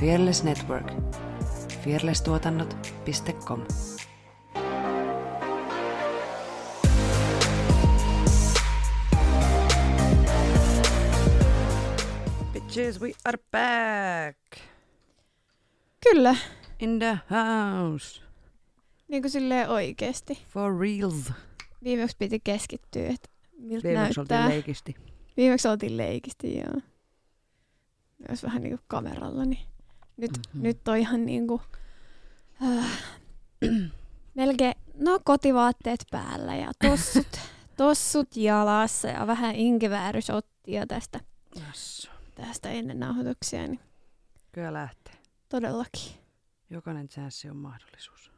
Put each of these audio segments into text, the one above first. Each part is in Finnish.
Fearless Network. fearlesstuotannot.com Bitches, we are back! Kyllä, In the house! niin kuin silleen oikeesti. For reals! Viimeksi piti keskittyä, että miltä Viimeksi näyttää. oltiin leikisti. Viimeksi oltiin leikisti, joo. Myös vähän niinku kameralla, niin nyt, Mhm. mm-hmm. nyt on ihan niinku... Äh, melkein, no kotivaatteet päällä ja tossut, tossut jalassa ja vähän inkiväärysottia tästä, Yes. tästä ennen nauhoituksia, niin Kyllä lähtee. todellakin. Jokainen chanssi on mahdollisuus.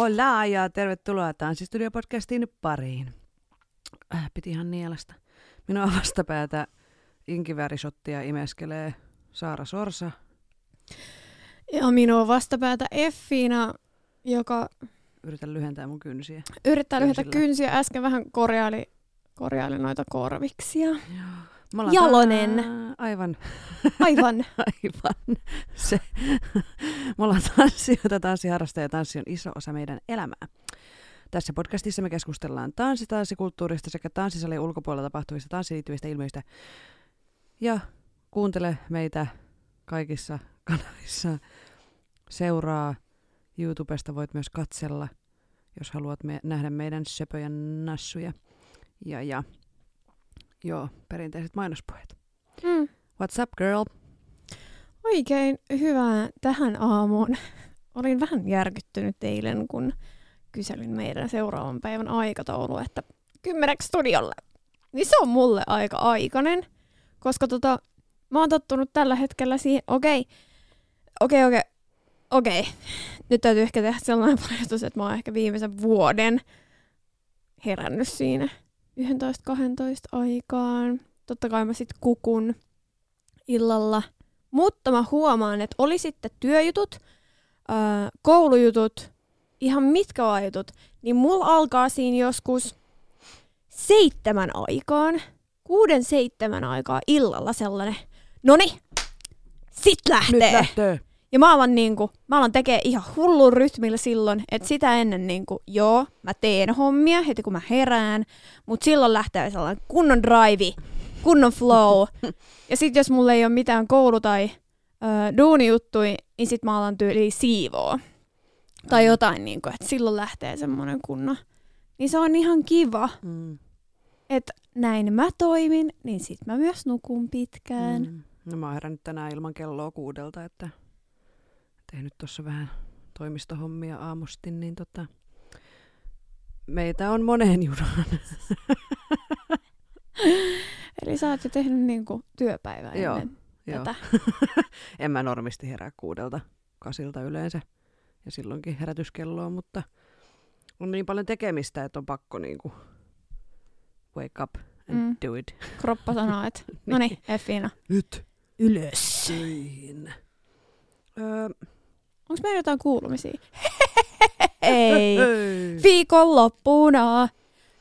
Hola ja tervetuloa Tanssistudio-podcastin pariin. Äh, piti ihan nielasta. Minua vastapäätä inkiväärisottia imeskelee Saara Sorsa. Ja minua vastapäätä Effiina, joka Yritän lyhentää mun kynsiä. yrittää Kynsillä. kynsiä. Äsken vähän korjaili, korjaili noita korviksia. Me ollaan Jalonen. tää- Aivan, Aivan. aivan. Se. Me ollaan tanssijoita, tanssiharrastajia ja tanssi on iso osa meidän elämää. Tässä podcastissa me keskustellaan tanssi, tanssikulttuurista sekä tanssisalien ulkopuolella tapahtuvista tanssiin liittyvistä ilmiöistä. Ja kuuntele meitä kaikissa kanavissa. Seuraa YouTubesta, voit myös katsella, jos haluat me- nähdä meidän söpöjä nassuja. Ja, ja joo, perinteiset mainospuheet. Mm. What's up, girl? Oikein hyvää tähän aamuun. Olin vähän järkyttynyt eilen, kun kyselin meidän seuraavan päivän aikataulua, että kymmeneksi studiolle. Niin se on mulle aika aikainen, koska tota, mä oon tottunut tällä hetkellä siihen, okei, okei, okei, okei. Nyt täytyy ehkä tehdä sellainen paljastus, että mä oon ehkä viimeisen vuoden herännyt siinä 11-12 aikaan. Totta kai mä sit kukun illalla mutta mä huomaan, että oli sitten työjutut, koulujutut, ihan mitkä vaan niin mulla alkaa siinä joskus seitsemän aikaan, kuuden seitsemän aikaa illalla sellainen, noni, sit lähtee. Nyt lähtee. Ja mä alan, niinku, mä alan tekee ihan hullun rytmillä silloin, että sitä ennen niinku, joo, mä teen hommia heti kun mä herään, mutta silloin lähtee sellainen kunnon drive, kunnon flow. ja sitten jos mulla ei ole mitään koulu- tai ö, duunijuttui, niin sit mä alan tyyliin siivoo. Tai jotain, niinku, että silloin lähtee semmoinen kunnon. Niin se on ihan kiva, Mm. että näin mä toimin, niin sit mä myös nukun pitkään. Mm. No mä oon herännyt tänään ilman kelloa kuudelta, että tehnyt tuossa vähän toimistohommia aamusti, niin tota, meitä on moneen junaan. Eli sä oot jo tehnyt niinku työpäivää Joo, ennen Joo. tätä. en mä normisti herää kuudelta, kasilta yleensä. Ja silloinkin herätyskelloa, mutta on niin paljon tekemistä, että on pakko niinku wake up and Mm. do it. Kroppa sanoo, että no niin, Effiina, Nyt ylös. Öö, Onko meillä jotain kuulumisia? Ei. Viikonloppuna.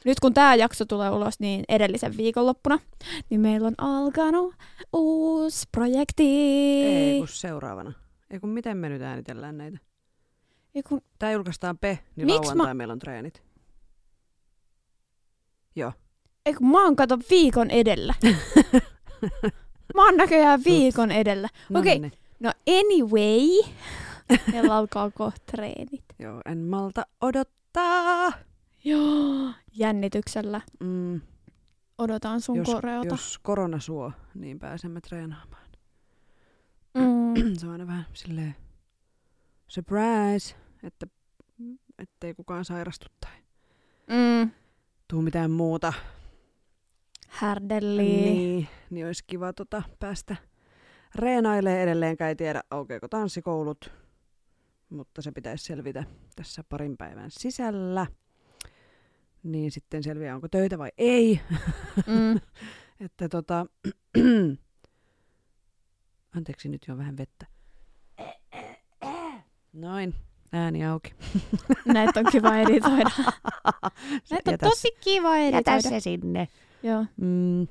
Nyt kun tämä jakso tulee ulos, niin edellisen viikonloppuna, niin meillä on alkanut uusi projekti. Ei kun seuraavana. Ei kun miten me nyt äänitellään näitä? Ei kun, Tää julkaistaan pe, niin Miks lauantai mä- meillä on treenit. Joo. ei kun mä oon kato viikon edellä. mä oon näköjään viikon edellä. No Okei. niin. No anyway, meillä alkaa kohta treenit. Joo, en malta odottaa. Joo, jännityksellä Mm, odotan sun jos, koreota. jos korona suo, niin pääsemme treenaamaan. Mm. Se on aina vähän silleen surprise, että ettei kukaan sairastu tai Mm. tuu mitään muuta. Härdelli. Niin, niin olisi kiva tota, päästä reenailee edelleenkään. Ei tiedä, aukeako tanssikoulut, mutta se pitäisi selvitä tässä parin päivän sisällä. niin sitten selviää, onko töitä vai ei. Mm. Että tota... Anteeksi, nyt jo vähän vettä. Noin, ääni auki. Näitä on kiva editoida. Näitä on Jätä tosi kiva editoida. se sinne. Joo. Mm,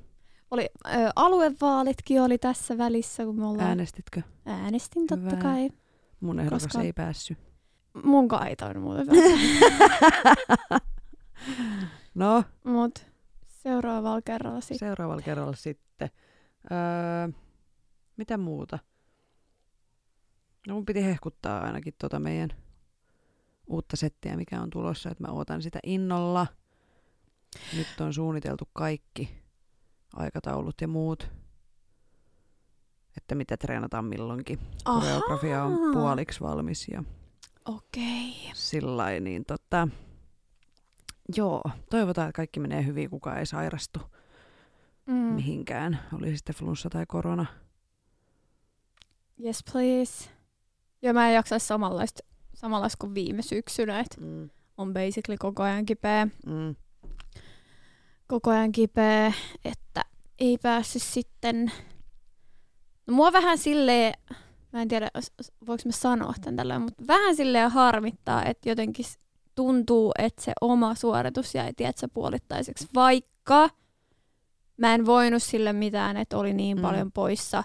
Oli, ö, aluevaalitkin oli tässä välissä, kun me ollaan... äänestitkö? Äänestin totta Hyvä. kai. Mun ehdokas Koska- ei päässyt. Mun kaita on muuten. No, Mut seuraavalla kerralla sitten. seuraavalla kerralla sitten. Öö, mitä muuta? No mun piti hehkuttaa ainakin tota meidän uutta settiä, mikä on tulossa, että mä ootan sitä innolla. Nyt on suunniteltu kaikki aikataulut ja muut, että mitä treenataan milloinkin. Koreografia on Ahaa. puoliksi valmis ja Okei. sillä niin tota, joo, toivotaan, että kaikki menee hyvin, kukaan ei sairastu Mm. mihinkään, oli sitten flunssa tai korona. Yes, please. Ja mä en jaksaisi samanlaista, samanlaista kuin viime syksynä, että Mm. on basically koko ajan kipeä. Mm. Koko ajan kipeä, että ei päässyt sitten... No mua vähän silleen, mä en tiedä voiko mä sanoa tän tällä, mutta vähän silleen harmittaa, että jotenkin tuntuu, että se oma suoritus jäi tietsä puolittaiseksi, vaikka mä en voinut sille mitään, että oli niin Mm. paljon poissa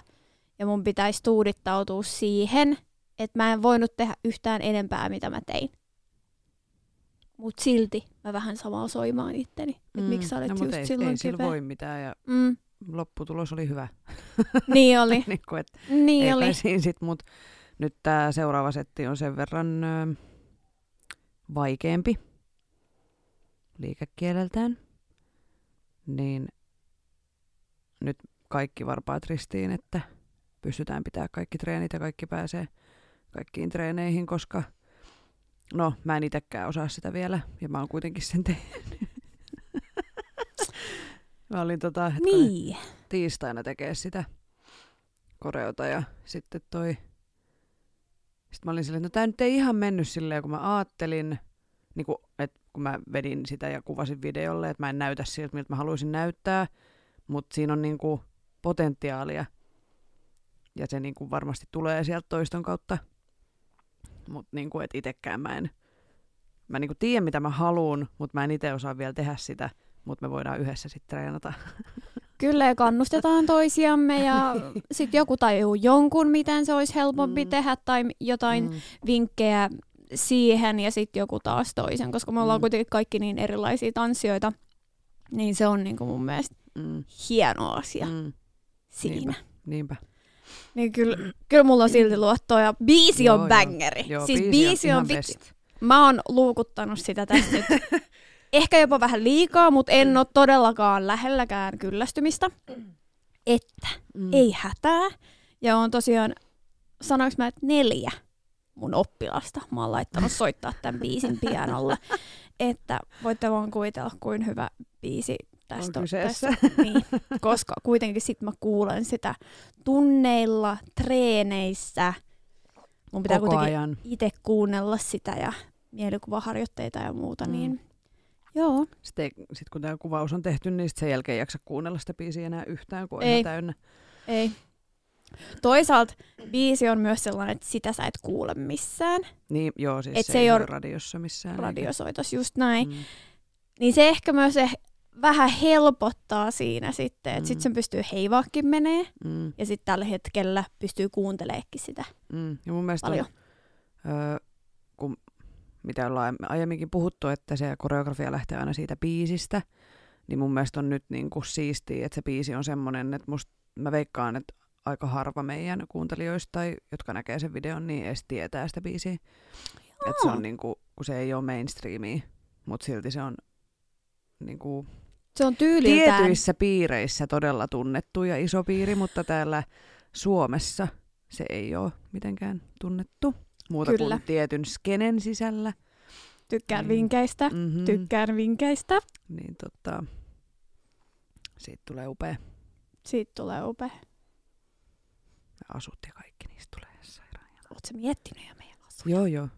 ja mun pitäisi tuudittautua siihen, että mä en voinut tehdä yhtään enempää, mitä mä tein. Mut silti mä vähän samaa soimaan itteni, että Mm. miksi sä olet no, just ei, silloin ei sillä kipeä. voi mitään ja Mm, lopputulos oli hyvä. niin oli, niin kuin, et niin ei oli. siinä sit, mut nyt tämä seuraava setti on sen verran ö, vaikeampi liikekieleltään. Niin nyt kaikki varpaat ristiin, että pystytään pitää kaikki treenit ja kaikki pääsee kaikkiin treeneihin, koska no mä en itekään osaa sitä vielä ja mä oon kuitenkin sen tehnyt. Mä olin tota, Niin. tiistaina tekee sitä koreota ja sitten toi... Sitten mä olin silleen, että no tää nyt ei ihan mennyt silleen, kun mä ajattelin, niin kun, että kun mä vedin sitä ja kuvasin videolle, että mä en näytä siltä, miltä mä haluaisin näyttää, mutta siinä on niinku potentiaalia. Ja se niinku varmasti tulee sieltä toiston kautta, mutta niinku, et itekään mä en, mä niinku tiedän mitä mä haluan, mutta mä en itse osaa vielä tehdä sitä, mutta me voidaan yhdessä sitten treenata. Kyllä ja kannustetaan toisiamme ja sitten joku tajuu jonkun, miten se olisi helpompi Mm. tehdä tai jotain Mm. vinkkejä siihen ja sitten joku taas toisen, koska me ollaan Mm. kuitenkin kaikki niin erilaisia tanssijoita, niin se on niinku mun mielestä Mm. hieno asia Mm. siinä. Niinpä. Niin kyllä, kyllä mulla on silti luottoa ja biisi Joo, on joo. bangeri. Joo, siis biisi on biisi on, vitsi. Mä oon luukuttanut sitä tästä nyt ehkä jopa vähän liikaa, mutta en ole todellakaan lähelläkään kyllästymistä. Että Mm. ei hätää. Ja on tosiaan, sanoinko mä, että neljä mun oppilasta. Mä oon laittanut soittaa tämän biisin pianolla. Että voitte vaan kuvitella, kuin hyvä biisi tästä On kyseessä. Tästä, niin, koska kuitenkin sit mä kuulen sitä tunneilla, treeneissä. Mun pitää Koko kuitenkin itse kuunnella sitä ja mielikuvaharjoitteita ja muuta, Mm. mm. niin joo. Sitten sit kun tämä kuvaus on tehty, niin sit sen jälkeen ei jaksa kuunnella sitä biisiä enää yhtään, kun on Ei. täynnä. Ei. Toisaalta biisi on myös sellainen, että sitä sä et kuule missään. Niin, joo, siis Et se, se ei ole radiossa missään. Radiosoitos just näin. Mm. Niin se ehkä myös eh, vähän helpottaa siinä sitten, että Mm. sit sen pystyy heivaakin menee. Mm. Ja sitten tällä hetkellä pystyy kuunteleekin sitä Mm. Ja mun mielestä paljon. on, öö, kun, mitä ollaan aiemminkin puhuttu, että se koreografia lähtee aina siitä biisistä, niin mun mielestä on nyt niin kuin siistiä, että se biisi on semmoinen, että musta, mä veikkaan, että aika harva meidän kuuntelijoista, tai jotka näkee sen videon, niin edes tietää sitä biisiä. Että se on niin kuin, kun se ei ole mainstreamia, mutta silti se on niin kuin Se on tyyliltään. tietyissä piireissä todella tunnettu ja iso piiri, mutta täällä Suomessa se ei ole mitenkään tunnettu. Muuta Kyllä. kuin tietyn skenen sisällä. Tykkään Niin. vinkeistä. Mm-hmm. Tykkään vinkeistä. Niin tota, siitä tulee upea. Siitä tulee upea. Ja asut ja kaikki niistä tulee sairaan. Oletko miettinyt jo meidän asuja? Joo, joo.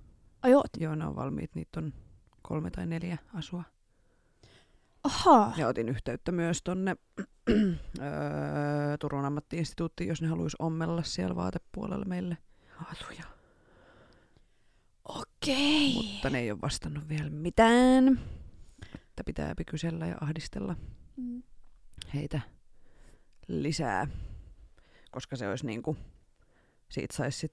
Ai oot. Joo, ne on valmiit. Niitä on kolme tai neljä asua. Ahaa. Ja otin yhteyttä myös tonne öö, Turun ammattiinstituuttiin, jos ne haluaisi ommella siellä vaatepuolella meille atuja. Okei. Mutta ne ei ole vastannut vielä mitään. Että pitää kysellä ja ahdistella Mm. heitä lisää. Koska se olisi niinku, siitä saisi sit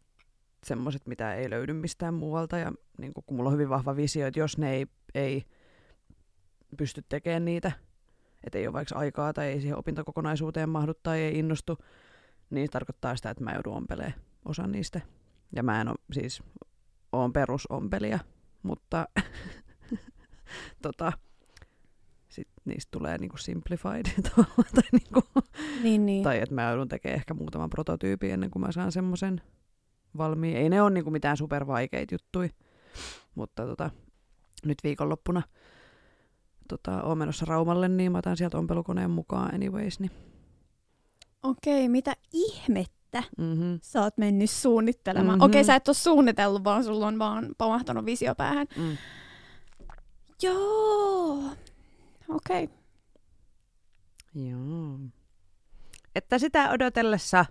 semmoiset, mitä ei löydy mistään muualta. Ja niinku, kun mulla on hyvin vahva visio, että jos ne ei, ei pysty tekemään niitä, että ei ole vaikka aikaa tai ei siihen opintokokonaisuuteen mahdu tai ei innostu, niin se tarkoittaa sitä, että mä joudun ompeleen osan niistä. Ja mä en ole siis, oon perusompelija, mutta tota, sit niistä tulee niinku simplified tai, niinku, Niin, niin. tai että mä joudun tekemään ehkä muutaman prototyypin ennen kuin mä saan semmoisen valmiin. Ei ne ole niinku mitään supervaikeita juttuja, mutta tota, nyt viikonloppuna tota, oon menossa Raumalle, niin mä otan sieltä ompelukoneen mukaan anyways. Niin. Okei, mitä ihmettä Mm-hmm. sä oot mennyt suunnittelemaan? Mhm. Okei, sä et ole suunnitellut, vaan sulla on vaan pamahtanut visio päähän. Mm. Joo. Okei. Joo. Että sitä odotellessa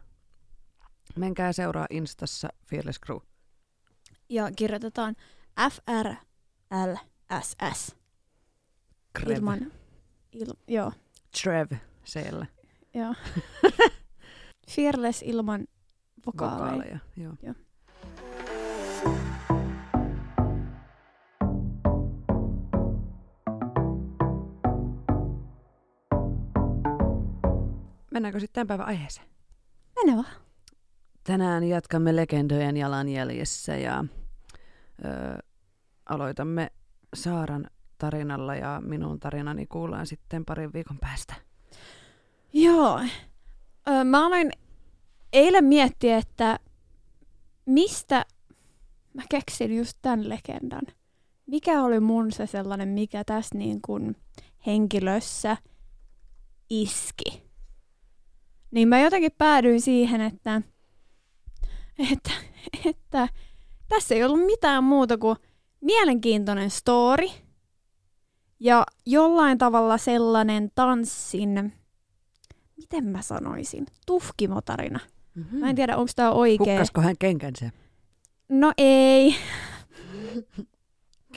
menkää seuraa Instassa Fearless Crew. Ja kirjoitetaan FRLSS. Krev. Ilman, il, joo, Trev siellä. joo. Fearless ilman vokaaleja. Vokaaleja. Joo. Joo. Mennäänkö sitten tämän päivän aiheeseen? Mene vaan. Tänään jatkamme legendojen jalanjäljessä ja ö, aloitamme Saaran tarinalla ja minun tarinani kuullaan sitten parin viikon päästä. Joo. Ö, mä aloin eilen miettiä, että mistä mä keksin just tämän legendan. Mikä oli mun se sellainen, mikä tässä niin kuin henkilössä iski. Niin mä jotenkin päädyin siihen, että, että, että tässä ei ollut mitään muuta kuin mielenkiintoinen story ja jollain tavalla sellainen tanssin, miten mä sanoisin, tuhkimotarina. Mm-hmm. Mä en tiedä, onko tämä oikein. Hukkasko hän kenkänsä? No ei.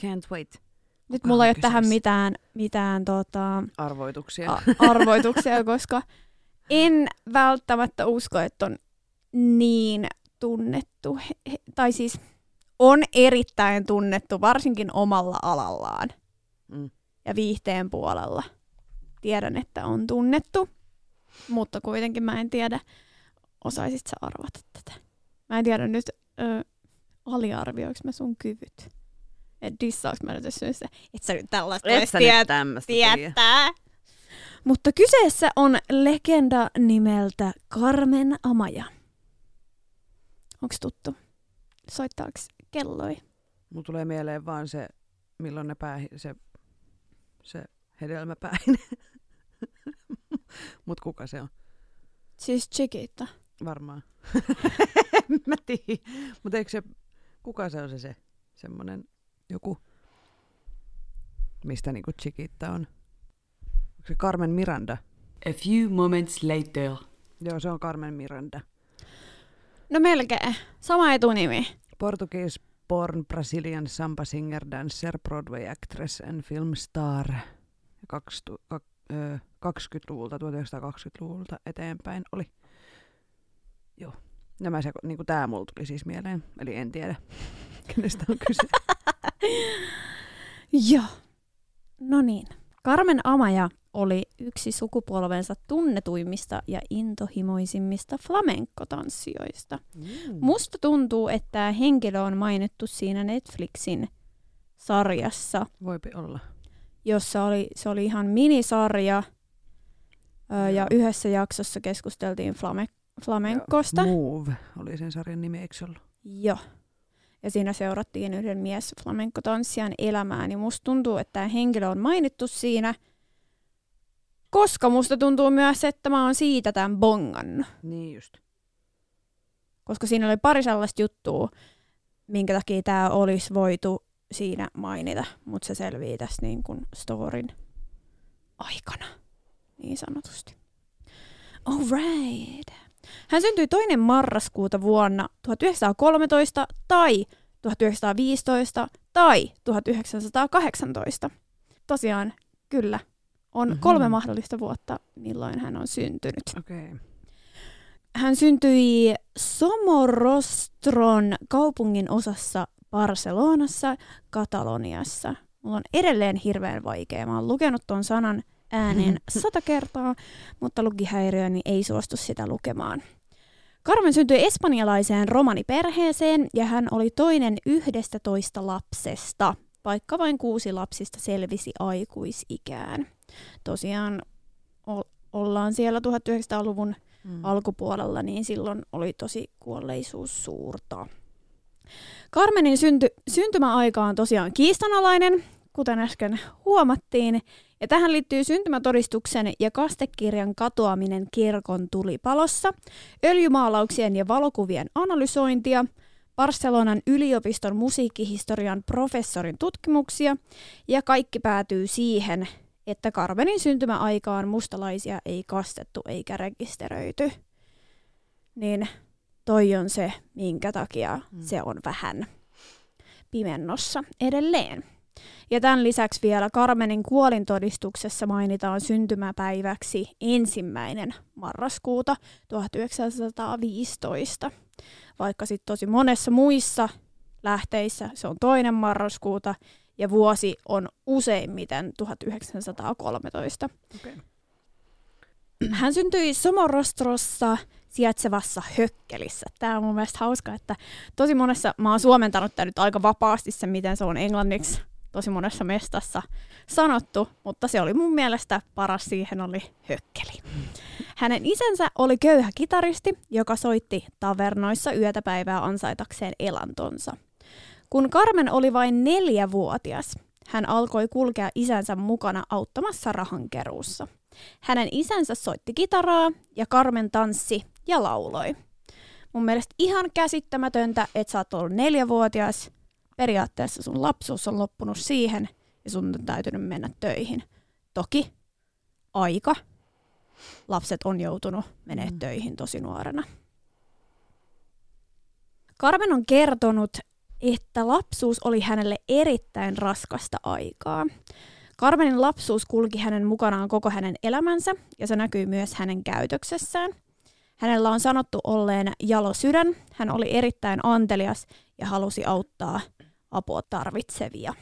Can't wait. Nyt Kuka mulla on ei ole tähän mitään, mitään tota, Arvoituksia. a- arvoituksia, koska en välttämättä usko, että on niin tunnettu. He, he, tai siis on erittäin tunnettu, varsinkin omalla alallaan Mm. ja viihteen puolella. Tiedän, että on tunnettu, mutta kuitenkin mä en tiedä, osaisit sä arvata tätä. Mä en tiedä nyt, ö, aliarvioinko mä sun kyvyt. Et dissaaks mä nyt jos et sä nyt tällaista Et sä tiedä, nyt tietää. Mutta kyseessä on legenda nimeltä Carmen Amaja. Onks tuttu? Soittaaks kelloi? Mulla tulee mieleen vaan se, milloin ne pää, se, se hedelmäpäin. Mut kuka se on? Siis Chiquita. Varmaan. En mä tiedä. Mut eikö se, kuka se on se, se semmonen joku, mistä niinku Chiquita on? Onko se Carmen Miranda? A few moments later. Joo, se on Carmen Miranda. No melkein. Sama etunimi. Portuguese born Brazilian samba singer, dancer, Broadway actress and film star. Kakstu- kak, ö, 20-luvulta, 1920-luvulta eteenpäin oli. Joo. Nämä se, niin kuin tämä mulla tuli siis mieleen, eli en tiedä, kenestä on kyse. Joo. No niin. Carmen Amaja oli yksi sukupolvensa tunnetuimmista ja intohimoisimmista flamenkotanssijoista. Mm. Musta tuntuu, että tämä henkilö on mainittu siinä Netflixin sarjassa, Voipi olla. jossa oli, se oli ihan minisarja. Ö, ja yhdessä jaksossa keskusteltiin flame, flamenkosta. Joo, Move oli sen sarjan nimi, eikö ollut? Joo. Ja siinä seurattiin yhden mies flamenkotanssijan elämää, niin musta tuntuu, että tämä henkilö on mainittu siinä, koska musta tuntuu myös, että mä oon siitä tämän bongannut. Niin just. Koska siinä oli pari sellaista juttua, minkä takia tämä olisi voitu siinä mainita, mutta se selvii tässä niin kuin storin aikana, niin sanotusti. Alright. Hän syntyi toinen marraskuuta vuonna 1913 tai 1915 tai 1918. Tosiaan, kyllä, on Mhm. kolme mahdollista vuotta, milloin hän on syntynyt. Okay. Hän syntyi Somorostron kaupungin osassa Barcelonassa, Kataloniassa. Mulla on edelleen hirveän vaikea. Mä oon lukenut ton sanan ääneen sata kertaa, mutta lukihäiriöni ei suostu sitä lukemaan. Carmen syntyi espanjalaiseen romaniperheeseen ja hän oli toinen yhdestä toista lapsesta, vaikka vain kuusi lapsista selvisi aikuisikään. Tosiaan o- ollaan siellä 1900-luvun Mm. alkupuolella, niin silloin oli tosi kuolleisuus suurta. Carmenin synty, syntymäaika on tosiaan kiistanalainen, kuten äsken huomattiin, ja tähän liittyy syntymätodistuksen ja kastekirjan katoaminen kirkon tulipalossa, öljymaalauksien ja valokuvien analysointia, Barcelonan yliopiston musiikkihistorian professorin tutkimuksia, ja kaikki päätyy siihen, että Carmenin syntymäaikaan mustalaisia ei kastettu eikä rekisteröity. Niin toi on se, minkä takia Mm. se on vähän pimennossa edelleen. Ja tämän lisäksi vielä Carmenin kuolintodistuksessa mainitaan syntymäpäiväksi ensimmäinen marraskuuta 1915, vaikka sitten tosi monessa muissa lähteissä se on toinen marraskuuta ja vuosi on useimmiten 1913. Okay. Hän syntyi Somorostrossa sijaitsevassa hökkelissä. Tämä on mun mielestä hauska, että tosi monessa, mä oon suomentanut tämä nyt aika vapaasti se, miten se on englanniksi tosi monessa mestassa sanottu, mutta se oli mun mielestä paras siihen oli hökkeli. Hänen isänsä oli köyhä kitaristi, joka soitti tavernoissa yötä päivää ansaitakseen elantonsa. Kun Carmen oli vain neljävuotias, hän alkoi kulkea isänsä mukana auttamassa rahankeruussa. Hänen isänsä soitti kitaraa ja Carmen tanssi ja lauloi. Mun mielestä ihan käsittämätöntä, että sä oot ollut neljävuotias. Periaatteessa sun lapsuus on loppunut siihen ja sun on täytynyt mennä töihin. Toki aika. Lapset on joutunut menemään Mm. töihin tosi nuorena. Carmen on kertonut, että lapsuus oli hänelle erittäin raskasta aikaa. Carmenin lapsuus kulki hänen mukanaan koko hänen elämänsä ja se näkyy myös hänen käytöksessään. Hänellä on sanottu olleen jalo sydän, hän oli erittäin antelias ja halusi auttaa apua tarvitsevia.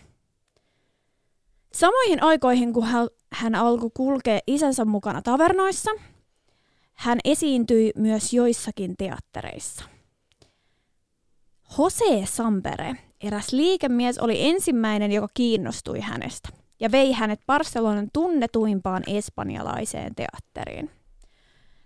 Samoihin aikoihin, kun hän, alkoi kulkea isänsä mukana tavernoissa, hän esiintyi myös joissakin teattereissa. Jose Sampere, eräs liikemies, oli ensimmäinen, joka kiinnostui hänestä ja vei hänet Barcelonan tunnetuimpaan espanjalaiseen teatteriin.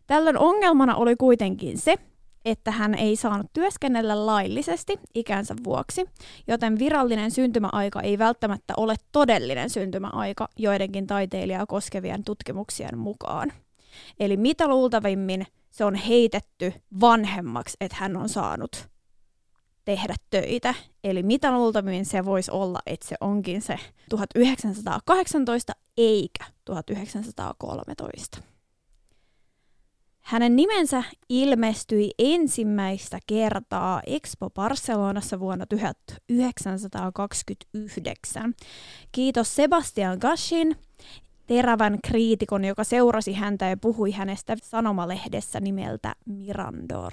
Tällöin ongelmana oli kuitenkin se, että hän ei saanut työskennellä laillisesti ikänsä vuoksi, joten virallinen syntymäaika ei välttämättä ole todellinen syntymäaika joidenkin taiteilijaa koskevien tutkimuksien mukaan. Eli mitä luultavimmin se on heitetty vanhemmaksi, että hän on saanut tehdä töitä. Eli mitä luultavimmin se voisi olla, että se onkin se 1918 eikä 1913. Hänen nimensä ilmestyi ensimmäistä kertaa Expo Barcelonassa vuonna 1929. Kiitos Sebastian Gashin, terävän kriitikon, joka seurasi häntä ja puhui hänestä sanomalehdessä nimeltä Mirandor.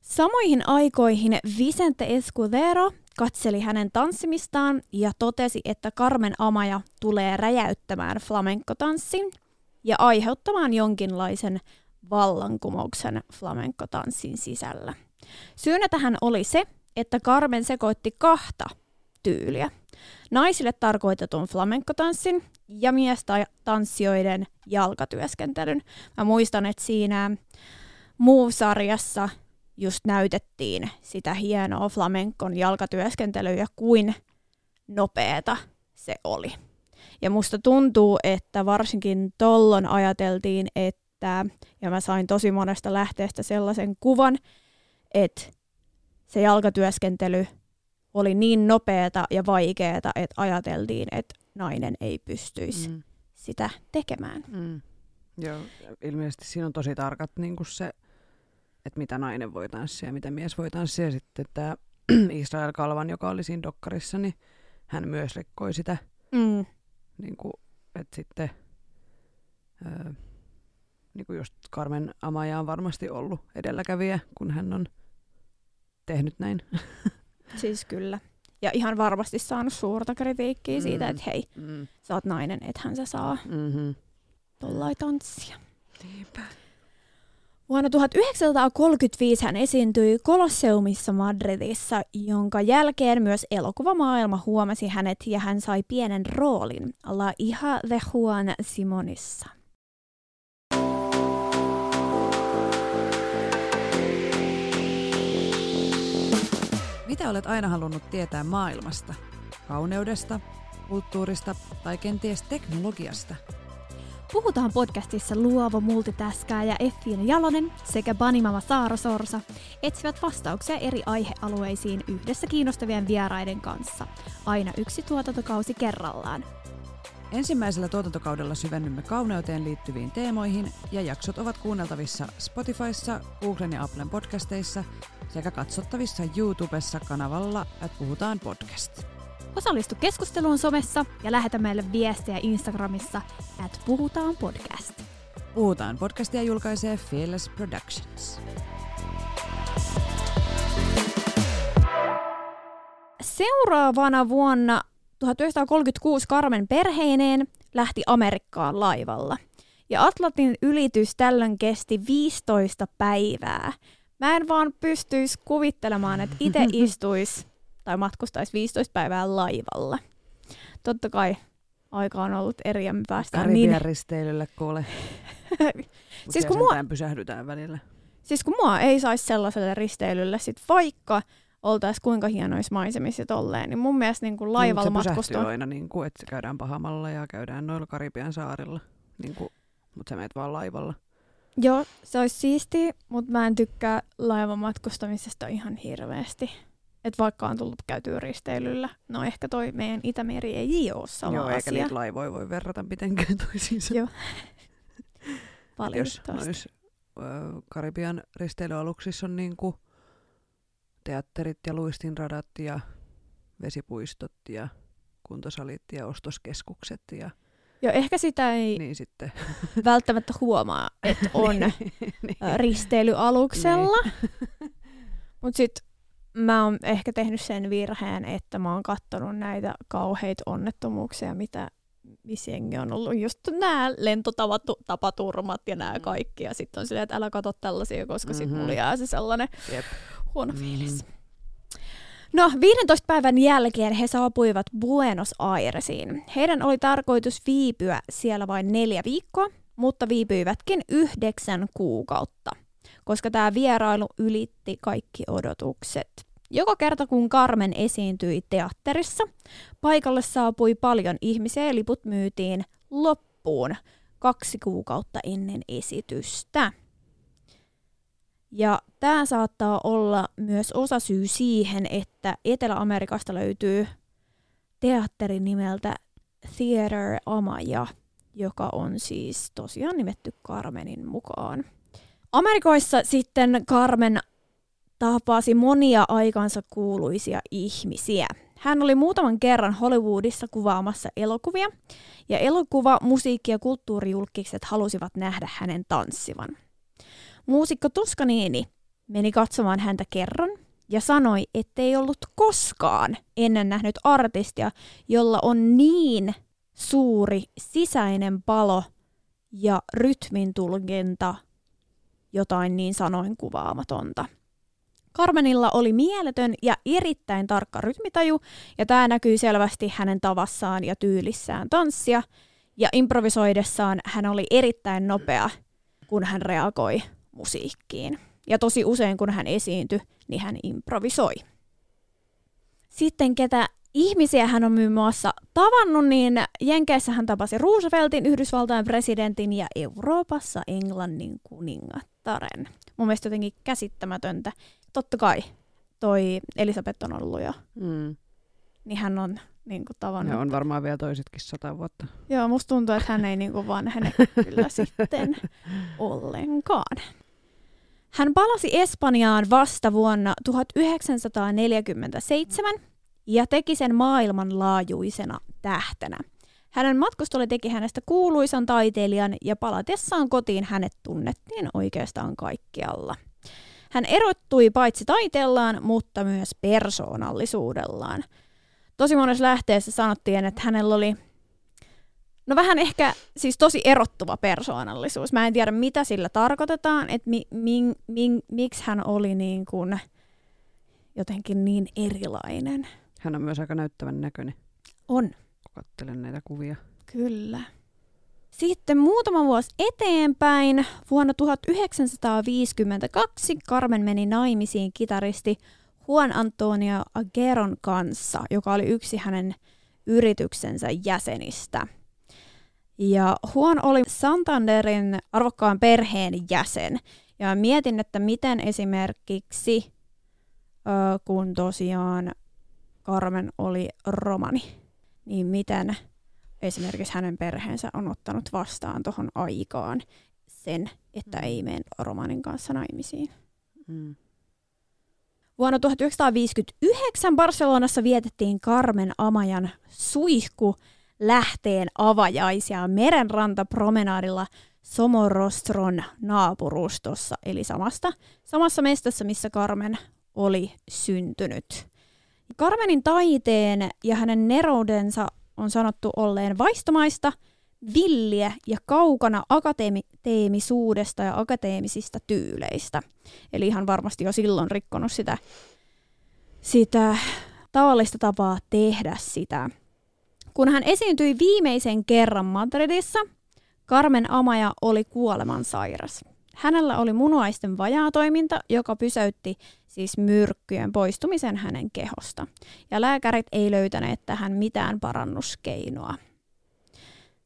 Samoihin aikoihin Vicente Escudero katseli hänen tanssimistaan ja totesi, että Carmen Amaja tulee räjäyttämään flamenco-tanssin ja aiheuttamaan jonkinlaisen vallankumouksen flamenco-tanssin sisällä. Syynä tähän oli se, että Carmen sekoitti kahta tyyliä. Naisille tarkoitetun flamenco-tanssin ja miestanssijoiden jalkatyöskentelyn. Mä muistan, että siinä Move-sarjassa just näytettiin sitä hienoa flamenkon jalkatyöskentelyä, kuin nopeeta se oli. Ja musta tuntuu, että varsinkin tollon ajateltiin, että, ja mä sain tosi monesta lähteestä sellaisen kuvan, että se jalkatyöskentely oli niin nopeata ja vaikeata, että ajateltiin, että nainen ei pystyisi mm. sitä tekemään. Mm. Joo, ilmeisesti siinä on tosi tarkat niin kuin se, että mitä nainen voi tanssia ja mitä mies voi tanssia. Ja sitten tämä Israel Kalvan, joka oli siinä dokkarissa, niin hän myös rikkoi sitä. Mm. Niin kuin, että sitten öö, niin kuin just Carmen Amaja on varmasti ollut edelläkävijä, kun hän on tehnyt näin. Siis kyllä. Ja ihan varmasti saanut suurta kritiikkiä mm. siitä, että hei, Mm. sä oot nainen, ethän sä saa Mm-hmm. tollai tanssia. Niinpä. Vuonna 1935 hän esiintyi Kolosseumissa Madridissa, jonka jälkeen myös elokuvamaailma huomasi hänet ja hän sai pienen roolin La Hija de Juan Simonissa. Mitä olet aina halunnut tietää maailmasta? Kauneudesta, kulttuurista tai kenties teknologiasta? Puhutaan podcastissa luova multitaskaaja Effiina Jalonen sekä Banimama Saara Sorsa etsivät vastauksia eri aihealueisiin yhdessä kiinnostavien vieraiden kanssa. Aina yksi tuotantokausi kerrallaan. Ensimmäisellä tuotantokaudella syvennymme kauneuteen liittyviin teemoihin ja jaksot ovat kuunneltavissa Spotifyssa, Googlen ja Applen podcasteissa sekä katsottavissa YouTubessa kanavalla Puhutaan podcast. Osallistu keskusteluun somessa ja lähetä meille viestejä Instagramissa at Puhutaan podcast. Puhutaan podcastia julkaisee Fearless Productions. Seuraavana vuonna 1936 Carmen perheineen lähti Amerikkaan laivalla. Ja Atlantin ylitys tällöin kesti 15 päivää. Mä en vaan pystyisi kuvittelemaan, että itse istuisi tai matkustaisi 15 päivää laivalla. Totta kai aika on ollut eri ja me päästään Karibian niin... risteilylle kuule. Siis kun mua- pysähdytään välillä. Siis kun mua ei saisi sellaiselle risteilylle, sit vaikka oltaisiin kuinka hienoissa maisemissa tolleen, niin mun mielestä niin kuin laivalla Mut se matkustaa. aina, niin kuin, että käydään Pahamalla ja käydään noilla Karibian saarilla. Niin kuin, mutta sä meet vaan laivalla. Joo, se olisi siisti, mutta mä en tykkää laivan matkustamisesta ihan hirveästi. Et vaikka on tullut käytyä risteilyllä, no ehkä toi meidän Itämeri ei ole sama Joo, eikä asia. niitä laivoja voi verrata mitenkään toisiinsa. Joo. Jos ö, Karibian risteilyaluksissa on niin kuin teatterit ja luistinradat ja vesipuistot ja kuntosalit ja ostoskeskukset ja Joo, ehkä sitä ei niin sitten. välttämättä huomaa, että on niin. risteilyaluksella. Mutta sitten mä oon ehkä tehnyt sen virheen, että mä oon kattonut näitä kauheita onnettomuuksia, mitä missä jengi on ollut just nämä lentotapaturmat ja nämä Mm. kaikki. Ja sitten on silleen, että älä katso tällaisia, koska mm-hmm. sitten mulla jää se sellainen Jep. huono Mhm. fiilis. No, 15 päivän jälkeen he saapuivat Buenos Airesiin. Heidän oli tarkoitus viipyä siellä vain neljä viikkoa, mutta viipyivätkin yhdeksän kuukautta, koska tämä vierailu ylitti kaikki odotukset. Joka kerta kun Carmen esiintyi teatterissa, paikalle saapui paljon ihmisiä ja liput myytiin loppuun kaksi kuukautta ennen esitystä. Ja tämä saattaa olla myös osa syy siihen, että Etelä-Amerikasta löytyy teatteri nimeltä Theater Amaya, joka on siis tosiaan nimetty Carmenin mukaan. Amerikoissa sitten Carmen tapasi monia aikansa kuuluisia ihmisiä. Hän oli muutaman kerran Hollywoodissa kuvaamassa elokuvia, ja elokuva, musiikki ja kulttuurijulkikset halusivat nähdä hänen tanssivan. Muusikko Toscanini meni katsomaan häntä kerran ja sanoi, ettei ollut koskaan ennen nähnyt artistia, jolla on niin suuri sisäinen palo ja rytmintulkinta, jotain niin sanoin kuvaamatonta. Carmenilla oli mieletön ja erittäin tarkka rytmitaju, ja tämä näkyy selvästi hänen tavassaan ja tyylissään tanssia, ja improvisoidessaan hän oli erittäin nopea, kun hän reagoi musiikkiin. Ja tosi usein, kun hän esiintyi, niin hän improvisoi. Sitten ketä ihmisiä hän on muun muassa tavannut, niin Jenkeissä hän tapasi Rooseveltin, Yhdysvaltain presidentin ja Euroopassa Englannin kuningattaren. Mun mielestä jotenkin käsittämätöntä. Totta kai toi Elisabeth on ollut jo, Mm. niin hän on niin kuin tavannut. Ja on varmaan vielä toisetkin sata vuotta. Joo, musta tuntuu, että hän ei niin kuin vanhene kyllä sitten ollenkaan. Hän palasi Espanjaan vasta vuonna 1947 ja teki sen maailmanlaajuisena tähtenä. Hänen matkustolle teki hänestä kuuluisan taiteilijan ja palatessaan kotiin hänet tunnettiin oikeastaan kaikkialla. Hän erottui paitsi taiteellaan, mutta myös persoonallisuudellaan. Tosi monessa lähteessä sanottiin, että hänellä oli No vähän ehkä siis tosi erottuva persoonallisuus. Mä en tiedä, mitä sillä tarkoitetaan, että mi, mi, mi, miksi hän oli niin kuin jotenkin niin erilainen. Hän on myös aika näyttävän näköinen, On, katselen näitä kuvia. kyllä. Sitten muutama vuosi eteenpäin, vuonna 1952 Carmen meni naimisiin kitaristi Juan Antonio Agueron kanssa, joka oli yksi hänen yrityksensä jäsenistä. Ja Juan oli Santanderin arvokkaan perheen jäsen. Ja mietin, että miten esimerkiksi, kun tosiaan Carmen oli romani, niin miten esimerkiksi hänen perheensä on ottanut vastaan tuohon aikaan sen, että ei mene romanin kanssa naimisiin. Mm. Vuonna 1959 Barcelonassa vietettiin Carmen Amajan suihku lähteen avajaisia merenrantapromenaadilla Somorostron naapurustossa, eli samasta, samassa mestassa, missä Carmen oli syntynyt. Carmenin taiteen ja hänen neroudensa on sanottu olleen vaistomaista, villiä ja kaukana akateemisuudesta ja akateemisista tyyleistä. Eli ihan varmasti jo silloin rikkonut sitä, sitä tavallista tapaa tehdä sitä. Kun hän esiintyi viimeisen kerran Madridissa, Carmen Amaja oli kuolemansairas. Hänellä oli munuaisten vajaatoiminta, joka pysäytti siis myrkkyjen poistumisen hänen kehosta. Ja lääkärit ei löytäneet tähän mitään parannuskeinoa.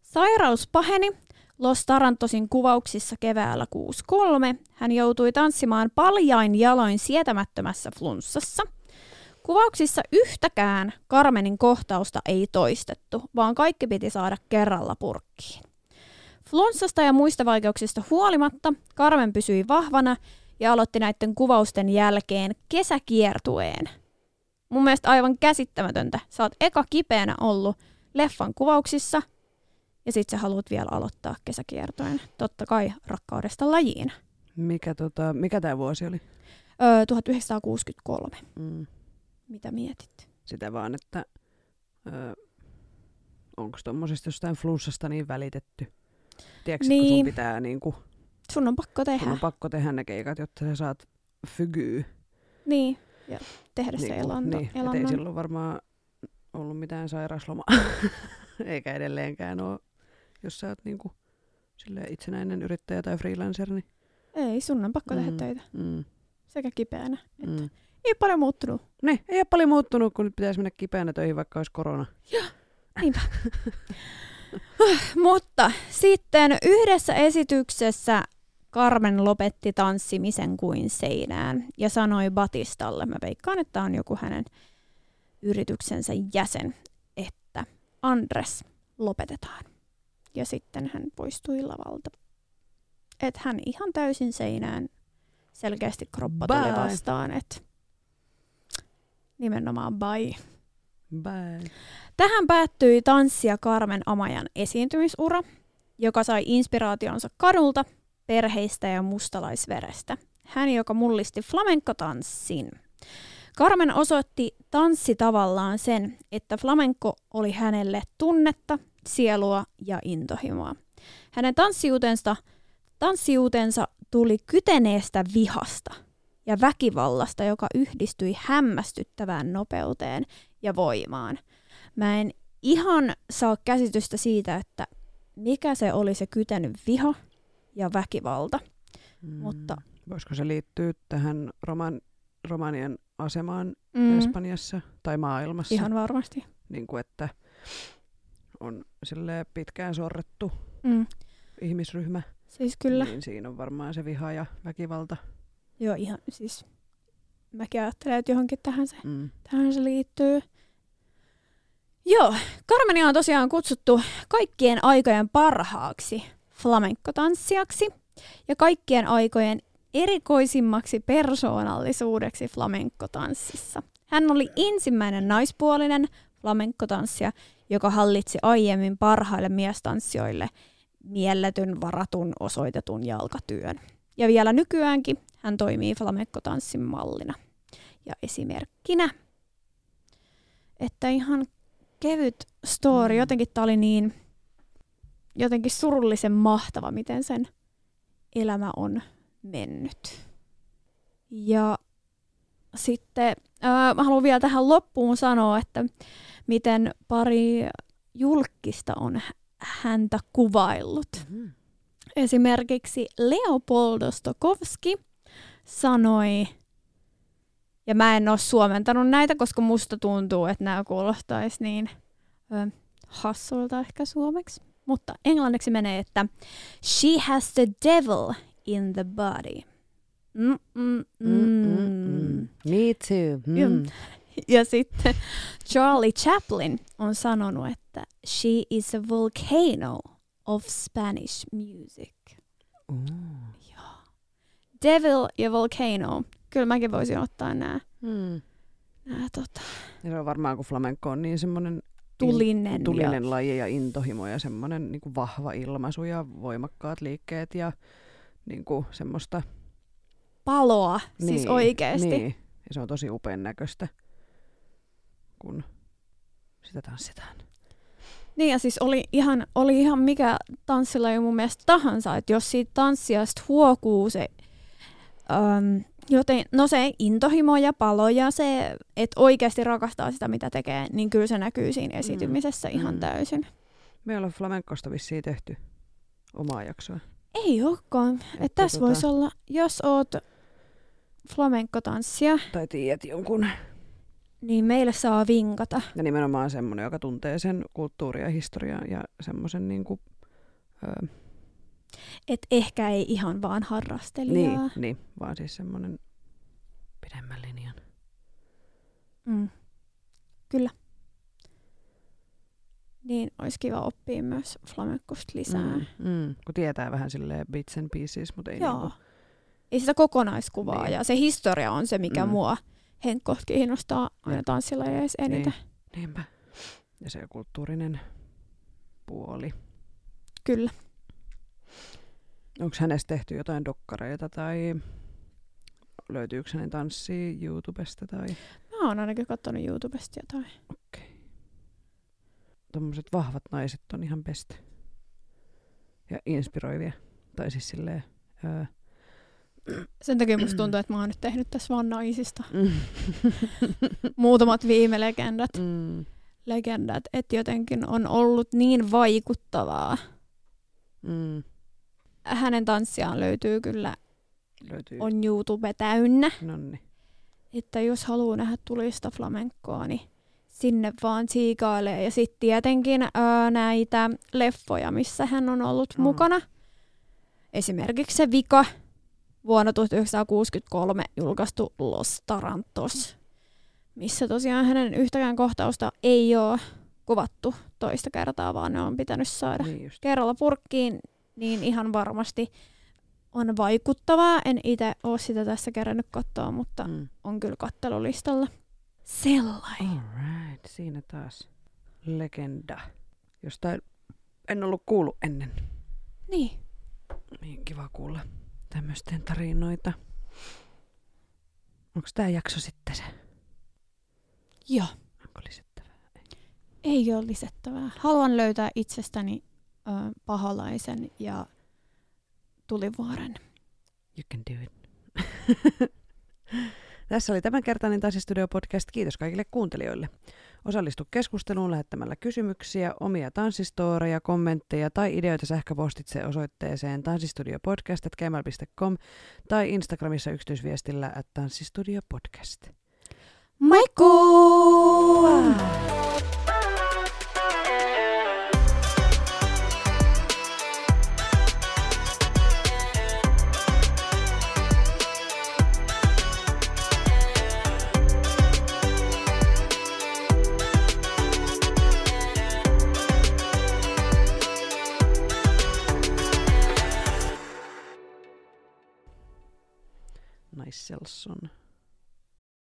Sairaus paheni. Los Tarantosin kuvauksissa keväällä 63 hän joutui tanssimaan paljain jaloin sietämättömässä flunssassa. Kuvauksissa yhtäkään Carmenin kohtausta ei toistettu, vaan kaikki piti saada kerralla purkkiin. Flunssasta ja muista vaikeuksista huolimatta Carmen pysyi vahvana ja aloitti näiden kuvausten jälkeen kesäkiertueen. Mun mielestä aivan käsittämätöntä. Sä oot eka kipeänä ollut leffan kuvauksissa ja sit sä haluat vielä aloittaa kesäkiertoen. Totta kai rakkaudesta lajiin. Mikä, tota, mikä tämä vuosi oli? Öö, 1963. Mm. Mitä mietit? Sitä vaan, että onko tuommoisesta jostain flunssasta niin välitetty. Tiedätkö, niin. kun sun Niin. pitää niin kuin, Sun on pakko tehdä. sun on pakko tehdä ne keikat, jotta sä saat fygyy. Niin, ja tehdä se Niin, elanto, niin, et ei elannon. silloin varmaan ollut mitään sairauslomaa. Eikä edelleenkään ole, jos sä oot niinku itsenäinen yrittäjä tai freelancer. Niin, Ei, sun on pakko tehdä Mm. töitä. mm, Sekä kipeänä. Että mm. Ei paljon muuttunut. Niin, ei ole paljon muuttunut, kun nyt pitäisi mennä kipeänä töihin, vaikka olisi korona. Mutta sitten yhdessä esityksessä Carmen lopetti tanssimisen kuin seinään ja sanoi Batistalle, mä veikkaan, että on joku hänen yrityksensä jäsen, että Andres, lopetetaan. Ja sitten hän poistui lavalta. Että hän ihan täysin seinään selkeästi kroppa tuli vastaan, että nimenomaan bye. Bye. Tähän päättyi tanssia Carmen Amajan esiintymisura, joka sai inspiraationsa kadulta, perheistä ja mustalaisverestä. Hän, joka mullisti flamenco-tanssin. Carmen osoitti tanssi tavallaan sen, että flamenco oli hänelle tunnetta, sielua ja intohimoa. Hänen tanssijuutensa, tanssijuutensa tuli kyteneestä vihasta ja väkivallasta, joka yhdistyi hämmästyttävään nopeuteen ja voimaan. Mä en ihan saa käsitystä siitä, että mikä se oli se kytenyt viha ja väkivalta. Mm. Mutta- Voisiko se liittyä tähän roman, romanien asemaan Mm, Espanjassa tai maailmassa? ihan varmasti. Niin kuin, että on silleen pitkään sorrettu Mm. ihmisryhmä. Siis kyllä. Niin siinä on varmaan se viha ja väkivalta. Joo, ihan siis mäkin ajattelen, että johonkin tähän se, Mm. tähän se liittyy. Joo, Carmenia on tosiaan kutsuttu kaikkien aikojen parhaaksi flamenco-tanssijaksi ja kaikkien aikojen erikoisimmaksi persoonallisuudeksi flamenco-tanssissa. Hän oli ensimmäinen naispuolinen flamenco-tanssija, joka hallitsi aiemmin parhaille miestanssijoille mielletyn, varatun, osoitetun jalkatyön. Ja vielä nykyäänkin hän toimii flamenco-tanssin mallina ja esimerkkinä. Että ihan kevyt story, Mm. jotenkin tämä oli niin jotenkin surullisen mahtava, miten sen elämä on mennyt. Ja sitten ää, mä haluan vielä tähän loppuun sanoa, että miten pari julkista on hä- häntä kuvaillut. Mm. Esimerkiksi Leopoldo Stokowski sanoi, ja mä en ole suomentanut näitä, koska musta tuntuu, että nämä kuulostaisi niin ö, hassulta ehkä suomeksi. Mutta englanniksi menee, että She has the devil in the body. Mm, mm, Mm, mm, mm. mm. Me too. Mm. Ja sitten Charlie Chaplin on sanonut, että She is a volcano of Spanish music. Mm. Devil ja Volcano. Kyllä mäkin voisin ottaa nämä, Mm. nämä tota, Ja se on varmaan, kun flamenco on niin semmoinen tulinen. tulinen ja, laji ja intohimo ja semmoinen niin kuin vahva ilmaisu ja voimakkaat liikkeet ja niin kuin semmoista. paloa, siis oikeesti. Niin. Ja se on tosi upean näköistä, kun sitä tanssitaan. Niin ja siis oli ihan, oli ihan mikä tanssilla jo mun mielestä tahansa, että jos siitä tanssijasta huokuu se, äm, joten, no se intohimo ja palo ja se, että oikeasti rakastaa sitä mitä tekee, niin kyllä se näkyy siinä esitymisessä mm. ihan Mm. täysin. Me ollaan flamenkosta vissiin tehty omaa jaksoa. Ei olekaan. Että tässä tota- voisi olla, jos oot flamenco-tanssija, Tai tiedät jonkun. niin meille saa vinkata. Ja nimenomaan semmoinen, joka tuntee sen kulttuuria ja historiaa ja semmoisen niin kuin, öö, Että ehkä ei ihan vaan harrastelijaa. niin, niin, vaan siis semmoinen pidemmän linjan. Mm. Kyllä. Niin, olisi kiva oppia myös flamencosta lisää. Mm, mm, kun tietää vähän silleen bits and pieces, mutta ei Joo. niinku, Ei sitä kokonaiskuvaa. Niin. Ja se historia on se, mikä Mm. mua henkkohta kiinnostaa aina Jep. tanssilajeissa eniten. niinpä. Ja se kulttuurinen puoli. Kyllä. Onko hänestä tehty jotain dokkareita tai löytyykö hänen tanssia YouTubesta tai Mä oon ainakin katsonut YouTubesta jotain. tommoset vahvat naiset on ihan best. Ja inspiroivia. Tai siis silleen... Öö, Sen takia musta tuntuu, että mä oon nyt tehnyt tässä vaan naisista. mm. Muutamat viime legendat. mm. legendat, että jotenkin on ollut niin vaikuttavaa. Mm. Hänen tanssiaan löytyy kyllä, Löytyy. on YouTube täynnä. Nonni. Että jos haluaa nähdä tulista flamenkoa, niin sinne vaan siikailee. Ja sitten tietenkin ää, näitä leffoja, missä hän on ollut Mm. mukana. Esimerkiksi se Vika, vuonna 1963 julkaistu Los Tarantos, missä tosiaan hänen yhtäkään kohtausta ei ole kuvattu toista kertaa, vaan ne on pitänyt saada Niin just. kerralla purkkiin, niin ihan varmasti on vaikuttavaa. En itse ole sitä tässä kerännyt katsoa, mutta Mm. on kyllä kattelulistalla. Sellainen. Alright, siinä taas legenda. Jostain en ollut kuullut ennen. Niin. Niin kiva kuulla tämmöisten tarinoita. Onko tämä jakso sitten se? Joo. Onko lisättävää? Ei ole lisättävää. Haluan löytää itsestäni ö, paholaisen ja tulivuoren. You can do it. Tässä oli tämänkertainen Tanssistudio podcast. Kiitos kaikille kuuntelijoille. Osallistu keskusteluun lähettämällä kysymyksiä, omia tanssistooreja, kommentteja tai ideoita sähköpostitse osoitteeseen tanssistudiopodcast.gmail.com tai Instagramissa yksityisviestillä at tanssistudiopodcast. Moikku! Naiselson.